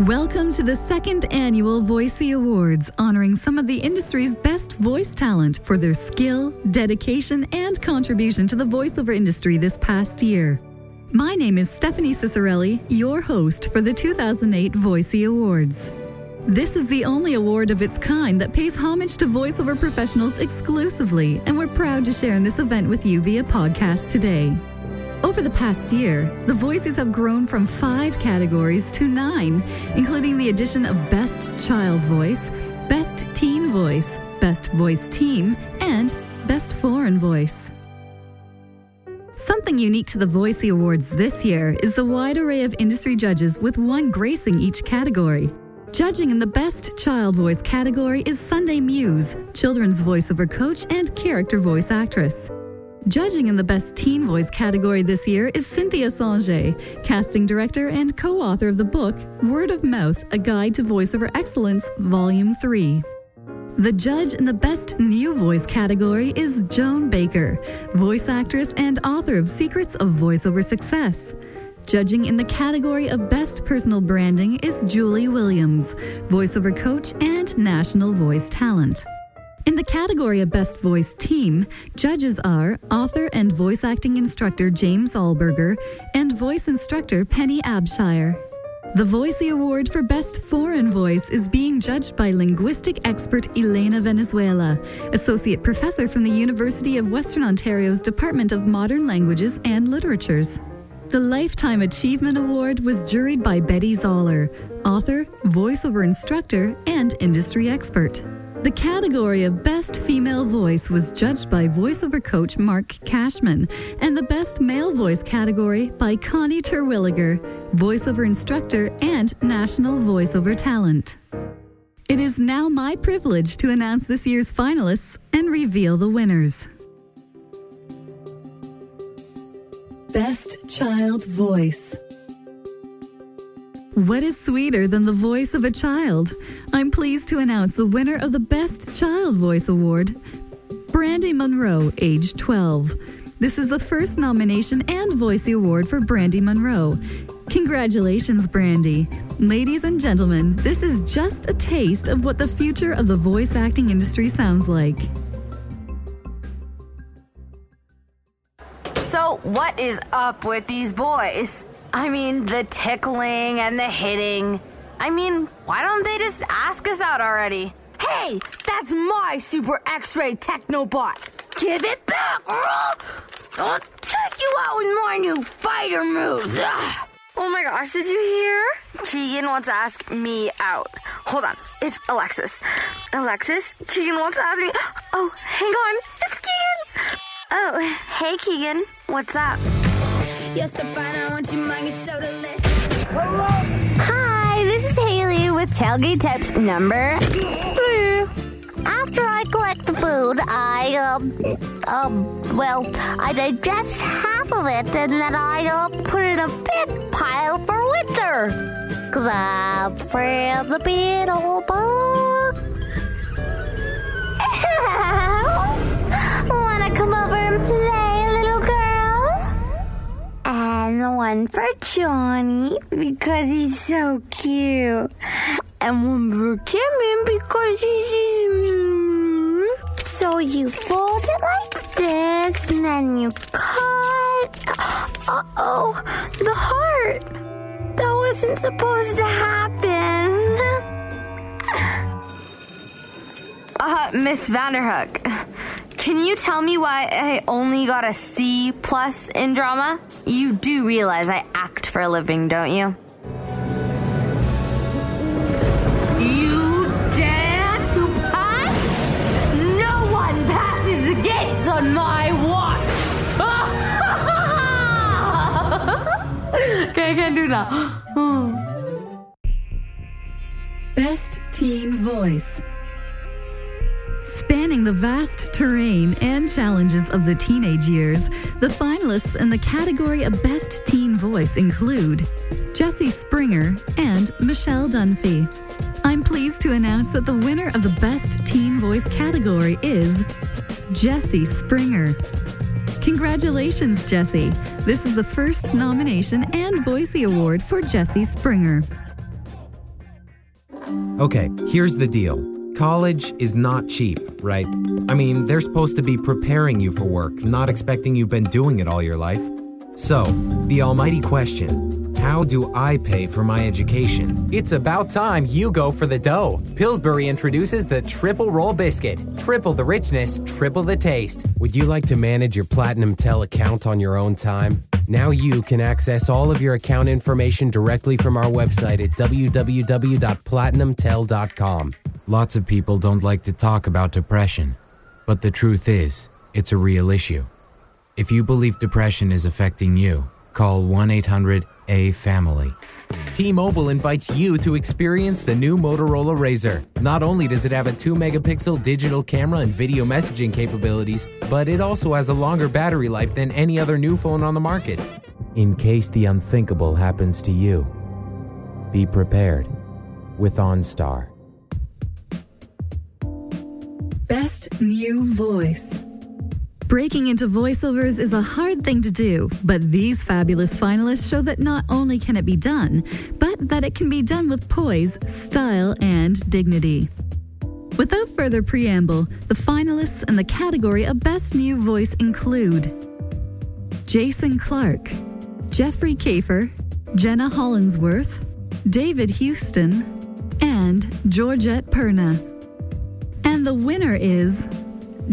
Welcome to the second annual Voicey Awards, honoring some of the industry's best voice talent for their skill, dedication, and contribution to the voiceover industry this past year. My name is Stephanie Ciccarelli, your host for the 2008 Voicey Awards. This is the only award of its kind that pays homage to voiceover professionals exclusively, and we're proud to share in this event with you via podcast today. Over the past year, the Voiceys have grown from five categories to nine, including the addition of Best Child Voice, Best Teen Voice, Best Voice Team, and Best Foreign Voice. Something unique to the Voicey Awards this year is the wide array of industry judges with one gracing each category. Judging in the Best Child Voice category is Sunday Muse, children's voiceover coach and character voice actress. Judging in the Best Teen Voice category this year is Cynthia Songé, casting director and co author of the book Word of Mouth A Guide to Voiceover Excellence, Volume 3. The judge in the Best New Voice category is Joan Baker, voice actress and author of Secrets of Voiceover Success. Judging in the category of Best Personal Branding is Julie Williams, voiceover coach and national voice talent. In the category of Best Voice Team, judges are author and voice acting instructor James Alburger and voice instructor Penny Abshire. The Voicey Award for Best Foreign Voice is being judged by linguistic expert Elena Venezuela, Associate Professor from the University of Western Ontario's Department of Modern Languages and Literatures. The Lifetime Achievement Award was juried by Bettye Zoller, author, voiceover instructor, and industry expert. The category of Best Female Voice was judged by voiceover coach Marc Cashman, and the Best Male Voice category by Connie Terwilliger, voiceover instructor and national voiceover talent. It is now my privilege to announce this year's finalists and reveal the winners. Best Child Voice. What is sweeter than the voice of a child? I'm pleased to announce the winner of the Best Child Voice Award, Brandy Monroe, age 12. This is the first nomination and Voicey Award for Brandy Monroe. Congratulations, Brandy. Ladies and gentlemen, this is just a taste of what the future of the voice acting industry sounds like. So, what is up with these boys? I mean, the tickling and the hitting. I mean, why don't they just ask us out already? Hey, that's my super X-ray Technobot. Give it back, girl! I'll take you out with my new fighter moves. Ugh. Oh my gosh, did you hear? Keegan wants to ask me out. Hold on, it's Alexis. Alexis, Keegan wants to ask me. Oh, hang on, it's Keegan. Oh, hey Keegan, what's up? You're so fine, I want you mine, you're so delicious. Hello? Hi, this is Haley with Tailgate Tips number three. After I collect the food, I, um, um, well, I digest half of it and then I, uh, put it in a big pile for winter. Grab from the beetle bug. And one for Johnny because he's so cute. And one for Kimmy because he's So you fold it like this and then you cut. Uh oh, the heart. That wasn't supposed to happen. Uh, Miss Vanderhook, can you tell me why I only got a C plus in drama? You do realize I act for a living, don't you? You dare to pass? No one passes the gates on my watch. okay, I can't do that. Best Teen Voice. Span Spanning the vast terrain and challenges of the teenage years, the finalists in the category of Best Teen Voice include Jesse Springer and Michelle Dunphy. I'm pleased to announce that the winner of the Best Teen Voice category is Jesse Springer. Congratulations, Jesse. This is the first nomination and Voicey Award for Jesse Springer. Okay, here's the deal. College is not cheap, right? I mean, they're supposed to be preparing you for work, not expecting you've been doing it all your life. So, the almighty question how do I pay for my education? It's about time you go for the dough. Pillsbury introduces the triple roll biscuit. Triple the richness, triple the taste. Would you like to manage your Platinum Tel account on your own time? Now you can access all of your account information directly from our website at www.platinumtel.com. Lots of people don't like to talk about depression, but the truth is, it's a real issue. If you believe depression is affecting you, call 1 800 A Family. T Mobile invites you to experience the new Motorola Razr. Not only does it have a 2 megapixel digital camera and video messaging capabilities, but it also has a longer battery life than any other new phone on the market. In case the unthinkable happens to you, be prepared with OnStar. New Voice. Breaking into voiceovers is a hard thing to do, but these fabulous finalists show that not only can it be done, but that it can be done with poise, style, and dignity. Without further preamble, the finalists in the category of Best New Voice include Jason Clark, Jeffrey Kafer, Jenna Hollinsworth, David Houston, and Georgette Perna. The winner is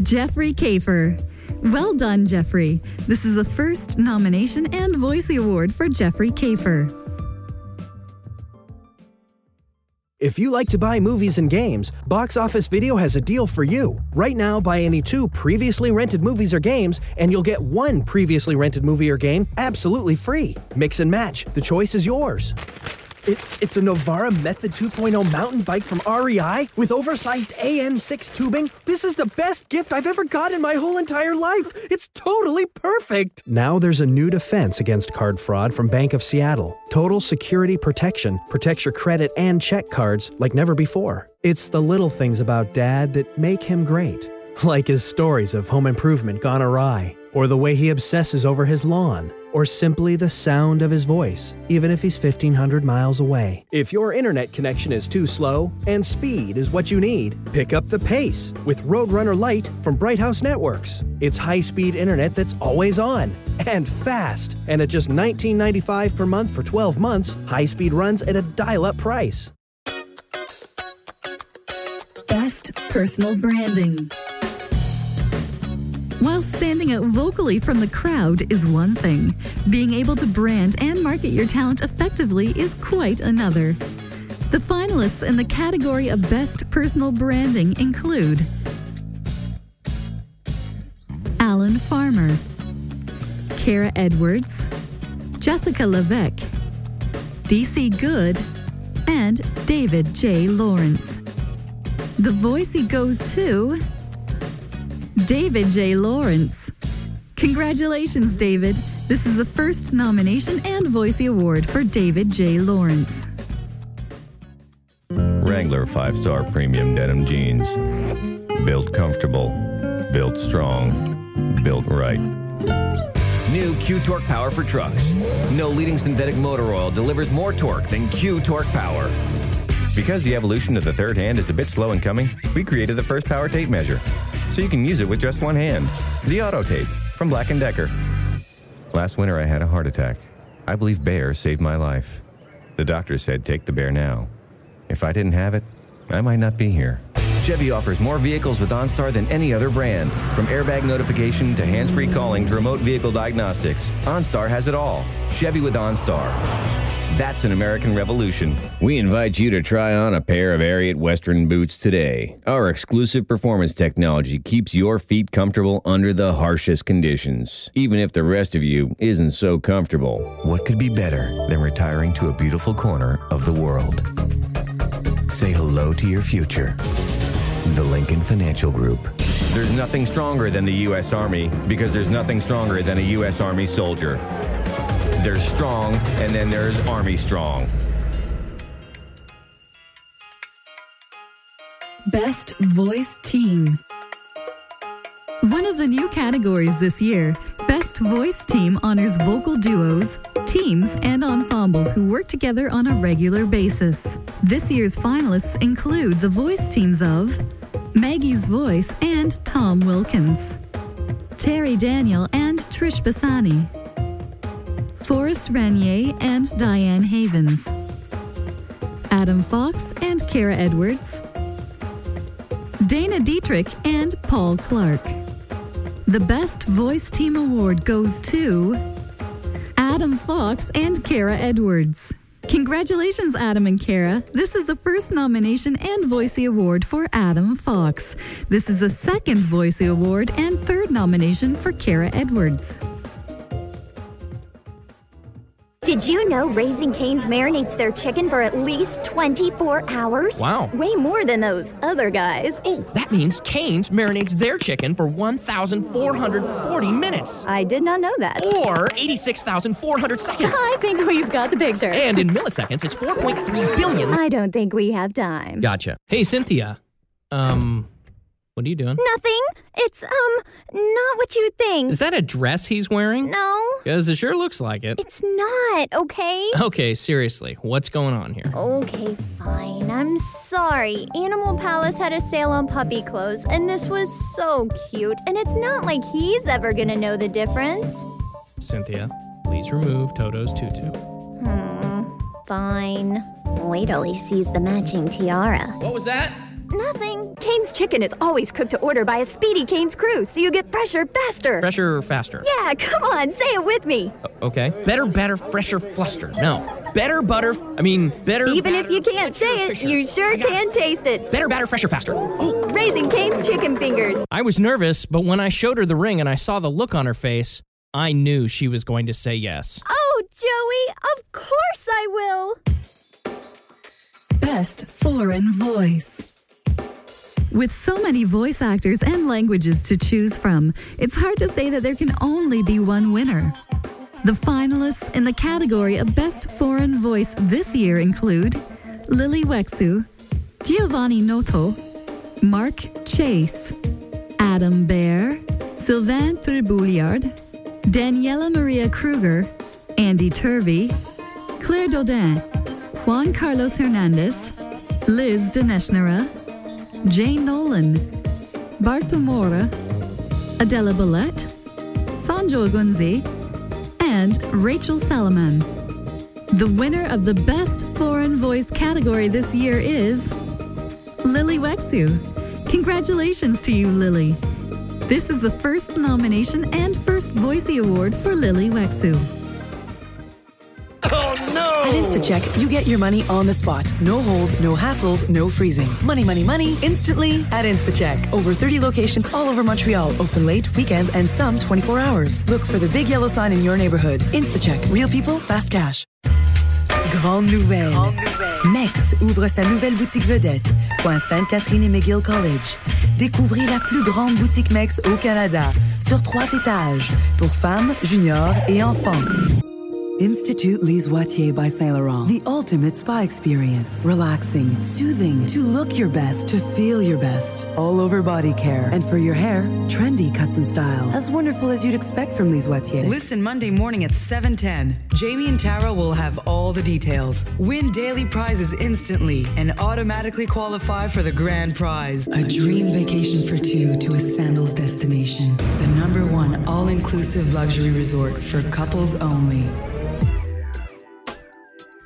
Jeffrey Kafer. Well done, Jeffrey. This is the first nomination and Voicey Award for Jeffrey Kafer. If you like to buy movies and games, Box Office Video has a deal for you. Right now, buy any two previously rented movies or games, and you'll get one previously rented movie or game absolutely free. Mix and match. The choice is yours. It, it's a Novara Method 2.0 mountain bike from REI with oversized AN6 tubing. This is the best gift I've ever got in my whole entire life. It's totally perfect. Now there's a new defense against card fraud from Bank of Seattle. Total Security Protection protects your credit and check cards like never before. It's the little things about Dad that make him great, like his stories of home improvement gone awry, or the way he obsesses over his lawn or simply the sound of his voice, even if he's 1,500 miles away. If your internet connection is too slow and speed is what you need, pick up the pace with Roadrunner Lite from Bright House Networks. It's high speed internet that's always on and fast. And at just $19.95 per month for 12 months, high speed runs at a dial up price. Best Personal Branding. Standing out vocally from the crowd is one thing, being able to brand and market your talent effectively is quite another. The finalists in the category of Best Personal Branding include Alan Farmer, Kara Edwards, Jessica Levesque, DC Good, and David J. Lawrence. The Voicey goes to David J. Lawrence. Congratulations, David. This is the first nomination and Voicey Award for David J. Lawrence. Wrangler 5 Star Premium Denim Jeans. Built comfortable, built strong, built right. New Q Torque Power for trucks. No leading synthetic motor oil delivers more torque than Q Torque Power. Because the evolution of the third hand is a bit slow in coming, we created the first power tape measure, so you can use it with just one hand. The Auto Tape from Black & Decker. Last winter I had a heart attack. I believe Bayer saved my life. The doctor said take the Bayer now. If I didn't have it, I might not be here. Chevy offers more vehicles with OnStar than any other brand. From airbag notification to hands-free calling to remote vehicle diagnostics, OnStar has it all. Chevy with OnStar. That's an American revolution. We invite you to try on a pair of Ariat Western boots today. Our exclusive performance technology keeps your feet comfortable under the harshest conditions, even if the rest of you isn't so comfortable. What could be better than retiring to a beautiful corner of the world? Say hello to your future The Lincoln Financial Group. There's nothing stronger than the U.S. Army because there's nothing stronger than a U.S. Army soldier. There's strong, and then there's Army strong. Best Voice Team. One of the new categories this year, Best Voice Team honors vocal duos, teams, and ensembles who work together on a regular basis. This year's finalists include the voice teams of Maggie's Voice and Tom Wilkins, Terry Daniel and Trish Bassani, Forrest Renier and Diane Havens, Adam Fox and Kara Edwards, Dana Dietrich and Paul Clark. The Best Voice Team Award goes to Adam Fox and Kara Edwards. Congratulations, Adam and Kara. This is the first nomination and Voicey Award for Adam Fox. This is the second Voicey Award and third nomination for Kara Edwards. Did you know Raising Cane's marinates their chicken for at least 24 hours? Wow. Way more than those other guys. Oh, that means Cane's marinates their chicken for 1,440 minutes. I did not know that. Or 86,400 seconds. I think we've got the picture. And in milliseconds, it's 4.3 billion. I don't think we have time. Gotcha. Hey, Cynthia. Um, what are you doing? Nothing. It's, um, not what you think. Is that a dress he's wearing? No. Because it sure looks like it. It's not, okay? Okay, seriously, what's going on here? Okay, fine. I'm sorry. Animal Palace had a sale on puppy clothes, and this was so cute. And it's not like he's ever gonna know the difference. Cynthia, please remove Toto's tutu. Hmm, fine. Wait till he sees the matching tiara. What was that? Nothing. Cane's chicken is always cooked to order by a speedy Cane's crew, so you get fresher faster. Fresher faster? Yeah, come on, say it with me. Okay. Better, better, fresher, fluster. No. Better, butter. I mean, better. Even batter, if you can't say it, fisher. you sure can taste it. Better, batter, fresher, faster. Oh, Raising Cane's chicken fingers. I was nervous, but when I showed her the ring and I saw the look on her face, I knew she was going to say yes. Oh, Joey, of course I will. Best Foreign Voice. With so many voice actors and languages to choose from, it's hard to say that there can only be one winner. The finalists in the category of Best Foreign Voice this year include Lily Wexu, Giovanni Noto, Mark Chase, Adam Bear, Sylvain Tribouliard, Daniela Maria Kruger, Andy Turvey, Claire Dodin, Juan Carlos Hernandez, Liz Dineshnara, Jane Nolan, Bartomora, Adela Ballet, Sanjo Gunzi, and Rachel Salaman. The winner of the Best Foreign Voice category this year is Lily Wexu. Congratulations to you, Lily. This is the first nomination and first Voicey Award for Lily Wexu. At InstaCheck, you get your money on the spot. No holds, no hassles, no freezing. Money, money, money, instantly at InstaCheck. Over 30 locations all over Montreal. Open late, weekends, and some 24 hours. Look for the big yellow sign in your neighborhood. InstaCheck. Real people, fast cash. Grande nouvelle. Mexx ouvre sa nouvelle boutique vedette, coin Sainte-Catherine et McGill College. Découvrez la plus grande boutique Mexx au Canada, sur trois étages, pour femmes, juniors et enfants. Institute Lise Wattier by Saint Laurent. The ultimate spa experience. Relaxing, soothing, to look your best, to feel your best. All over body care. And for your hair, trendy cuts and styles. As wonderful as you'd expect from Lise Wattier. Listen Monday morning at 7:10. Jamie and Tara will have all the details. Win daily prizes instantly and automatically qualify for the grand prize. A dream vacation for two to a sandals destination. The number one all-inclusive luxury resort for couples only.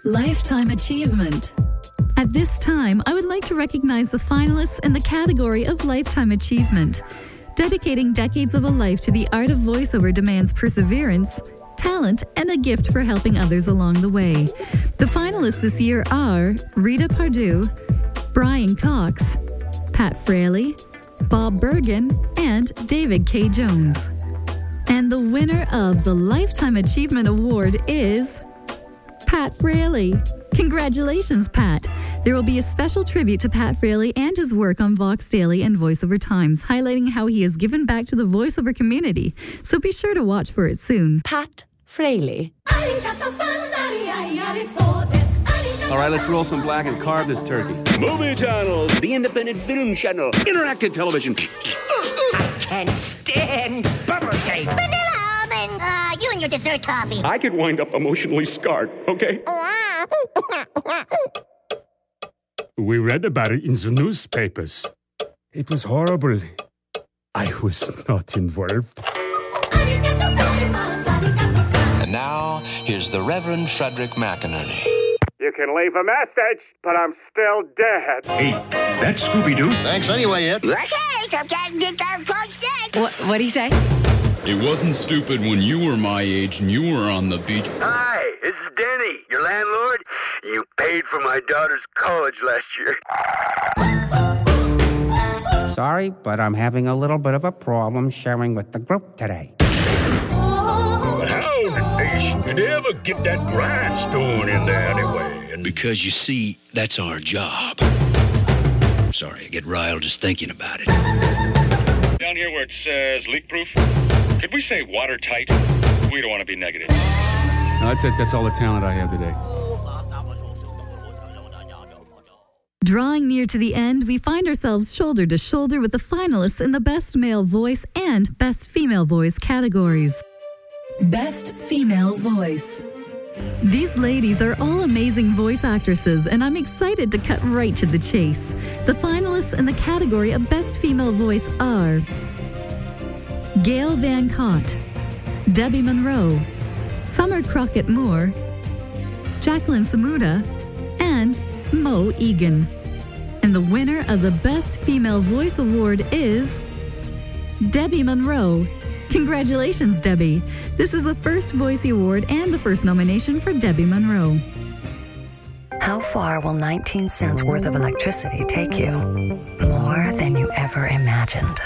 Lifetime Achievement. At this time, I would like to recognize the finalists in the category of Lifetime Achievement. Dedicating decades of a life to the art of voiceover demands perseverance, talent, and a gift for helping others along the way. The finalists this year are Rita Pardue, Brian Cox, Pat Fraley, Bob Bergen, and David K. Jones. And the winner of the Lifetime Achievement Award is Pat Fraley. Congratulations, Pat. There will be a special tribute to Pat Fraley and his work on Vox Daily and VoiceOver Times, highlighting how he has given back to the voiceover community. So be sure to watch for it soon. Pat Fraley. All right, let's roll some black and carve this turkey. Movie channel, the independent film channel, interactive television. I can't stand your dessert coffee. I could wind up emotionally scarred, okay? We read about it in the newspapers. It was horrible. I was not involved. And now, here's the Reverend Frederick McInerney. You can leave a message, but I'm still dead. Hey, is that Scooby Doo? Thanks anyway, Ed. Okay, sometimes get down close sick. What, what'd he say? It wasn't stupid when you were my age and you were on the beach. Hi, this is Denny, your landlord. You paid for my daughter's college last year. Sorry, but I'm having a little bit of a problem sharing with the group today. But how in the nation did they ever get that grindstone in there anyway? And Because you see, that's our job. Sorry, I get riled just thinking about it. Down here where it says leak proof, could we say watertight? We don't want to be negative. No, that's it. That's all the talent I have today. Drawing near to the end, we find ourselves shoulder to shoulder with the finalists in the Best Male Voice and Best Female Voice categories. Best Female Voice. These ladies are all amazing voice actresses, and I'm excited to cut right to the chase. The finalists in the category of Best Female Voice are Gail Van Cott, Debbie Monroe, Summer Crockett Moore, Jacqueline Samuda, and Mo Egan. And the winner of the Best Female Voice Award is Debbie Monroe. Congratulations, Debbie. This is the first Voicey Award and the first nomination for Debbie Monroe. How far will 19 cents worth of electricity take you? More than you ever imagined.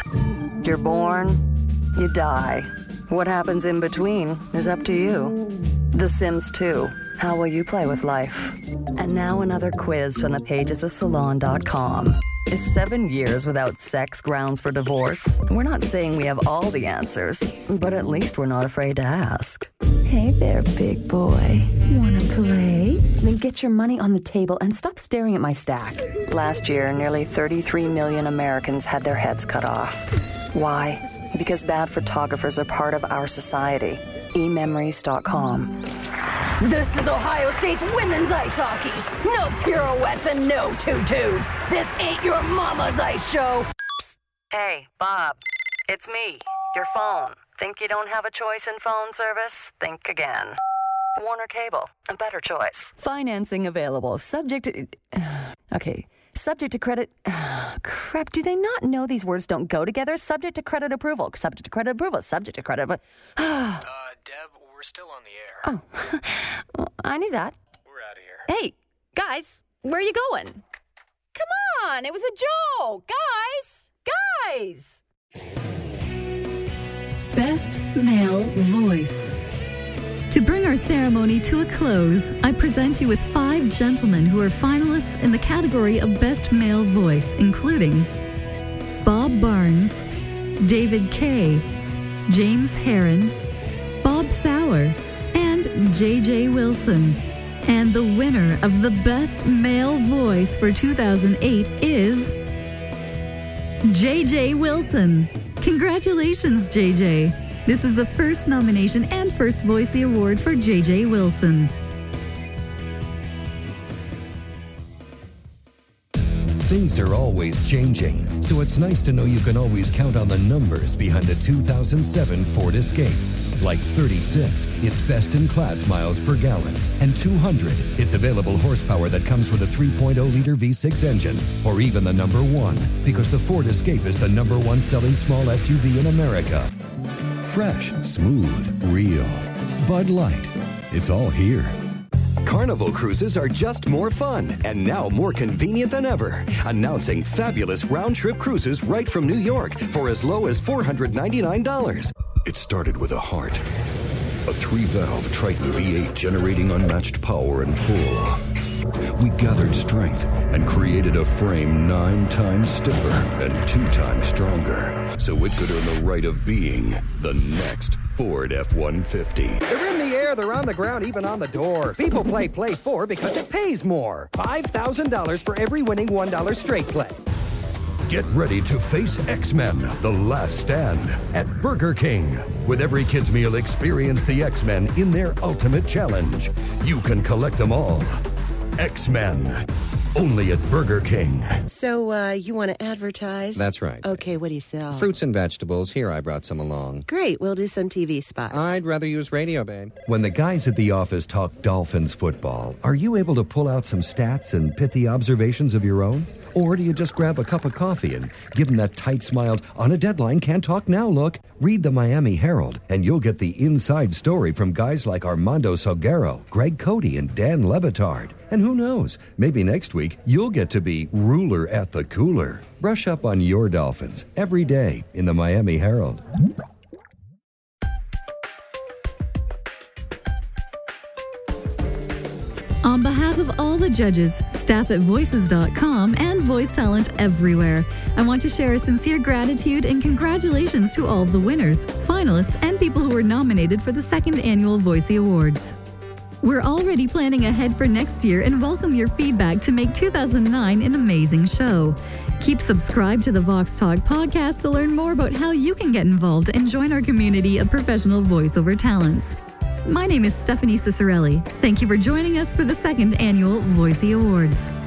You're born, you die. What happens in between is up to you. The Sims 2. How will you play with life? And now another quiz from the pages of Salon.com. Is seven years without sex grounds for divorce? We're not saying we have all the answers, but at least we're not afraid to ask. Hey there, big boy. Wanna play? Then get your money on the table and stop staring at my stack. Last year, nearly 33 million Americans had their heads cut off. Why? Because bad photographers are part of our society. eMemories.com. This is Ohio State's women's ice hockey. No pirouettes and no tutus. This ain't your mama's ice show. Hey, Bob. It's me, your phone. Think you don't have a choice in phone service? Think again. Warner Cable, a better choice. Financing available, subject to. Okay, subject to credit. Crap, do they not know these words don't go together? Subject to credit approval, subject to credit approval, subject to credit. uh, Deb, we're still on the air. Oh, well, I knew that. We're out of here. Hey, guys, where are you going? Come on, it was a joke, guys, guys. Best Male Voice. Our ceremony to a close, I present you with five gentlemen who are finalists in the category of Best Male Voice, including Bob Barnes, David Kay, James Heron, Bob Sauer, and JJ Wilson. And the winner of the Best Male Voice for 2008 is JJ Wilson. Congratulations, JJ. This is the first nomination and first Voicey Award for JJ Wilson. Things are always changing, so it's nice to know you can always count on the numbers behind the 2007 Ford Escape. Like 36, it's best in class miles per gallon, and 200, it's available horsepower that comes with a 3.0 liter V6 engine, or even the number one, because the Ford Escape is the number one selling small SUV in America. Fresh, smooth, real. Bud Light. It's all here. Carnival cruises are just more fun and now more convenient than ever. Announcing fabulous round trip cruises right from New York for as low as $499. It started with a heart. A three valve Triton V8 generating unmatched power and pull. We gathered strength and created a frame nine times stiffer and two times stronger, so it could earn the right of being the next Ford F-150. They're in the air, they're on the ground, even on the door. People play Play 4 because it pays more. $5,000 for every winning $1 straight play. Get ready to face X-Men, The Last Stand at Burger King. With every kid's meal, experience the X-Men in their ultimate challenge. You can collect them all. X-Men. Only at Burger King. So, uh, you want to advertise? That's right. Okay, what do you sell? Fruits and vegetables. Here, I brought some along. Great, we'll do some TV spots. I'd rather use radio, babe. When the guys at the office talk Dolphins football, are you able to pull out some stats and pithy observations of your own? Or do you just grab a cup of coffee and give them that tight smiled, on a deadline, can't talk now look? Read the Miami Herald, and you'll get the inside story from guys like Armando Salguero, Greg Cody, and Dan Le Batard. And who knows, maybe next week you'll get to be ruler at the cooler. Brush up on your Dolphins every day in the Miami Herald. The judges, staff at Voices.com, and voice talent everywhere, I want to share a sincere gratitude and congratulations to all the winners, finalists, and people who were nominated for the second annual Voicey Awards. We're already planning ahead for next year and welcome your feedback to make 2009 an amazing show. Keep subscribed to the Vox Talk podcast to learn more about how you can get involved and join our community of professional voiceover talents. My name is Stephanie Ciccarelli. Thank you for joining us for the second annual Voicey Awards.